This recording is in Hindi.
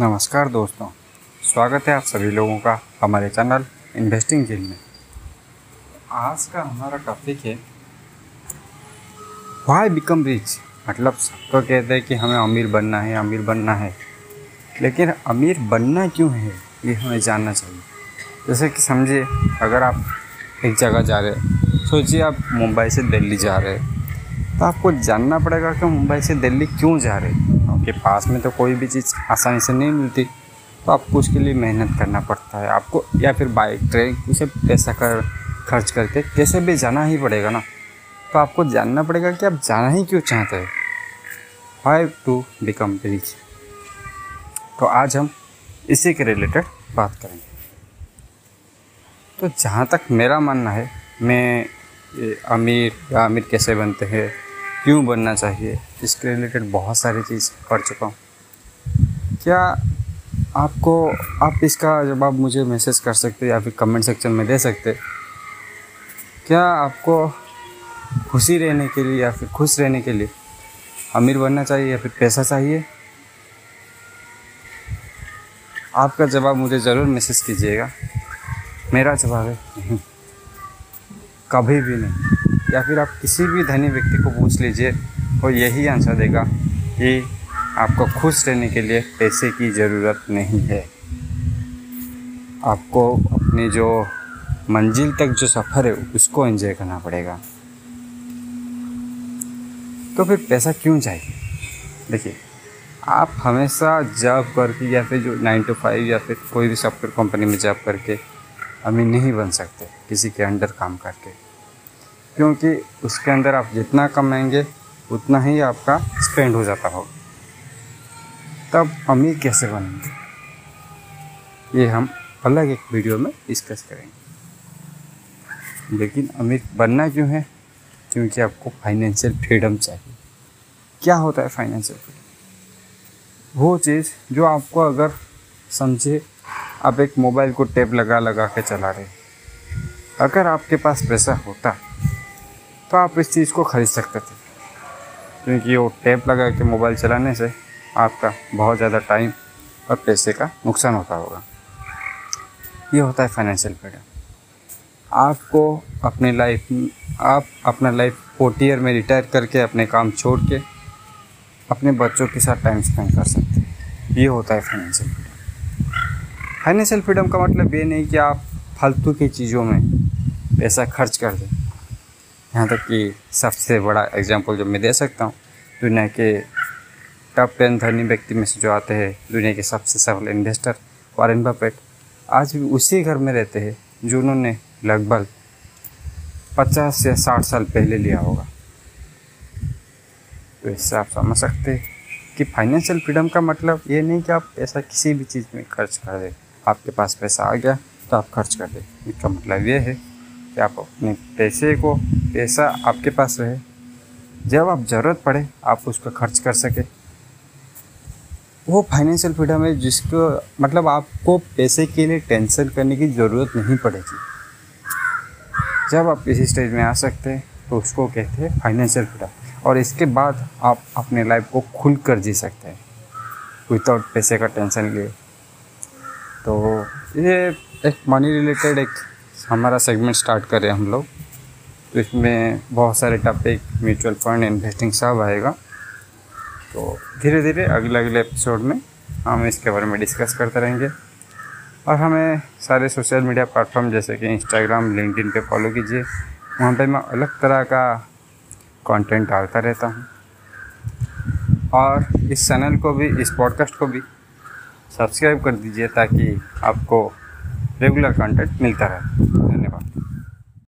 नमस्कार दोस्तों, स्वागत है आप सभी लोगों का हमारे चैनल इन्वेस्टिंग जिल में आज का हमारा टॉपिक है वाई बिकम रिच मतलब सबको कहते हैं कि हमें अमीर बनना है, अमीर बनना है। लेकिन अमीर बनना क्यों है, ये हमें जानना चाहिए। जैसे कि समझिए, अगर आप एक जगह जा रहे हैं, सोचिए आप मुंबई से दिल्ली जा रहे हैं तो आपको जानना पड़ेगा कि मुंबई से दिल्ली क्यों जा रहे हैं। आपके पास में तो कोई भी चीज़ आसानी से नहीं मिलती। तो आपको उसके लिए मेहनत करना पड़ता है। आपको या फिर बाइक, ट्रेन, उसे पैसा कर खर्च करके कैसे भी जाना ही पड़ेगा ना। तो आपको जानना पड़ेगा कि आप जाना ही क्यों चाहते हैं। हाई टू बिकम रिच तो आज हम इसी के रिलेटेड बात करेंगे। तो जहाँ तक मेरा मानना है, मैं, अमीर, या अमीर कैसे बनते हैं क्यों बनना चाहिए? इसके रिलेटेड बहुत सारी चीज़ पढ़ चुका हूँ। क्या आपको, आप इसका जवाब मुझे मैसेज कर सकते या फिर कमेंट सेक्शन में दे सकते, क्या आपको खुशी रहने के लिए या फिर खुश रहने के लिए अमीर बनना चाहिए या फिर पैसा चाहिए? आपका जवाब मुझे ज़रूर मैसेज कीजिएगा। मेरा जवाब है नहीं। कभी भी नहीं। या फिर आप किसी भी धनी व्यक्ति को पूछ लीजिए, वो यही आंसर देगा कि आपको खुश रहने के लिए पैसे की ज़रूरत नहीं है। आपको अपनी जो मंजिल तक जो सफ़र है, उसको एंजॉय करना पड़ेगा। तो फिर पैसा क्यों चाहिए? देखिए, आप हमेशा जॉब करके या फिर जो नाइन टू फाइव या फिर कोई भी सॉफ्टवेयर कंपनी में जॉब करके अमीर नहीं बन सकते, किसी के अंडर काम करके। क्योंकि उसके अंदर आप जितना कमाएँगे, उतना ही आपका स्पेंड हो जाता होगा। तब अमीर कैसे बनेंगे? ये हम अलग एक वीडियो में डिस्कस करेंगे। लेकिन अमीर बनना क्यों है? क्योंकि आपको फाइनेंशियल फ्रीडम चाहिए। क्या होता है फाइनेंशियल फ्रीडम वो चीज़ जो आपको अगर समझे, आप एक मोबाइल को टेप लगा लगा के चला रहे अगर आपके पास पैसा होता तो आप इस चीज़ को ख़रीद सकते थे। क्योंकि वो टैप लगा के मोबाइल चलाने से आपका बहुत ज़्यादा टाइम और पैसे का नुकसान होता होगा। ये होता है फाइनेंशियल फ्रीडम आपको अपने लाइफ आप अपना लाइफ फोर्टी ईयर में रिटायर करके अपने काम छोड़ के अपने बच्चों के साथ टाइम स्पेंड कर सकते हैं। ये होता है फाइनेंशियल फ्रीडम फाइनेंशियल फ्रीडम का मतलब ये नहीं कि आप फालतू की चीज़ों में पैसा खर्च कर दें। यहाँ तक कि सबसे बड़ा एग्ज़ाम्पल जो मैं दे सकता हूँ, दुनिया के टॉप टेन धनी व्यक्ति में से जो आते हैं, दुनिया के सबसे सफल इन्वेस्टर वारेन बफेट आज भी उसी घर में रहते हैं जो उन्होंने लगभग पचास या साठ साल पहले लिया होगा। तो इससे आप समझ सकते हैं कि फाइनेंशियल फ्रीडम का मतलब ये नहीं कि आप पैसा किसी भी चीज़ में खर्च कर दें, आपके पास पैसा आ गया तो आप खर्च कर दें। इसका मतलब ये है कि आप अपने पैसे को, पैसा आपके पास रहे। जब आप ज़रूरत पड़े, आप उसको खर्च कर सके। वो फाइनेंशियल फ्रीडम है जिसको मतलब आपको पैसे के लिए टेंशन करने की ज़रूरत नहीं पड़ेगी। जब आप इसी स्टेज में आ सकते हैं तो उसको कहते हैं फाइनेंशियल फ्रीडम और इसके बाद आप अपने लाइफ को खुल कर जी सकते हैं विदाउट पैसे का टेंशन लिए। तो ये एक मनी रिलेटेड एक हमारा सेगमेंट स्टार्ट करें हम लोग। तो इसमें बहुत सारे टॉपिक म्यूचुअल फंड इन्वेस्टिंग सब आएगा। तो धीरे धीरे अगले अगले एपिसोड में हम इसके बारे में डिस्कस करते रहेंगे। और हमें सारे सोशल मीडिया प्लेटफॉर्म जैसे कि इंस्टाग्राम लिंकडिन पे फॉलो कीजिए। वहाँ पे मैं अलग तरह का कंटेंट डालता रहता हूँ। और इस चैनल को भी, इस पॉडकास्ट को भी सब्सक्राइब कर दीजिए ताकि आपको रेगुलर कॉन्टैक्ट मिलता रहे। धन्यवाद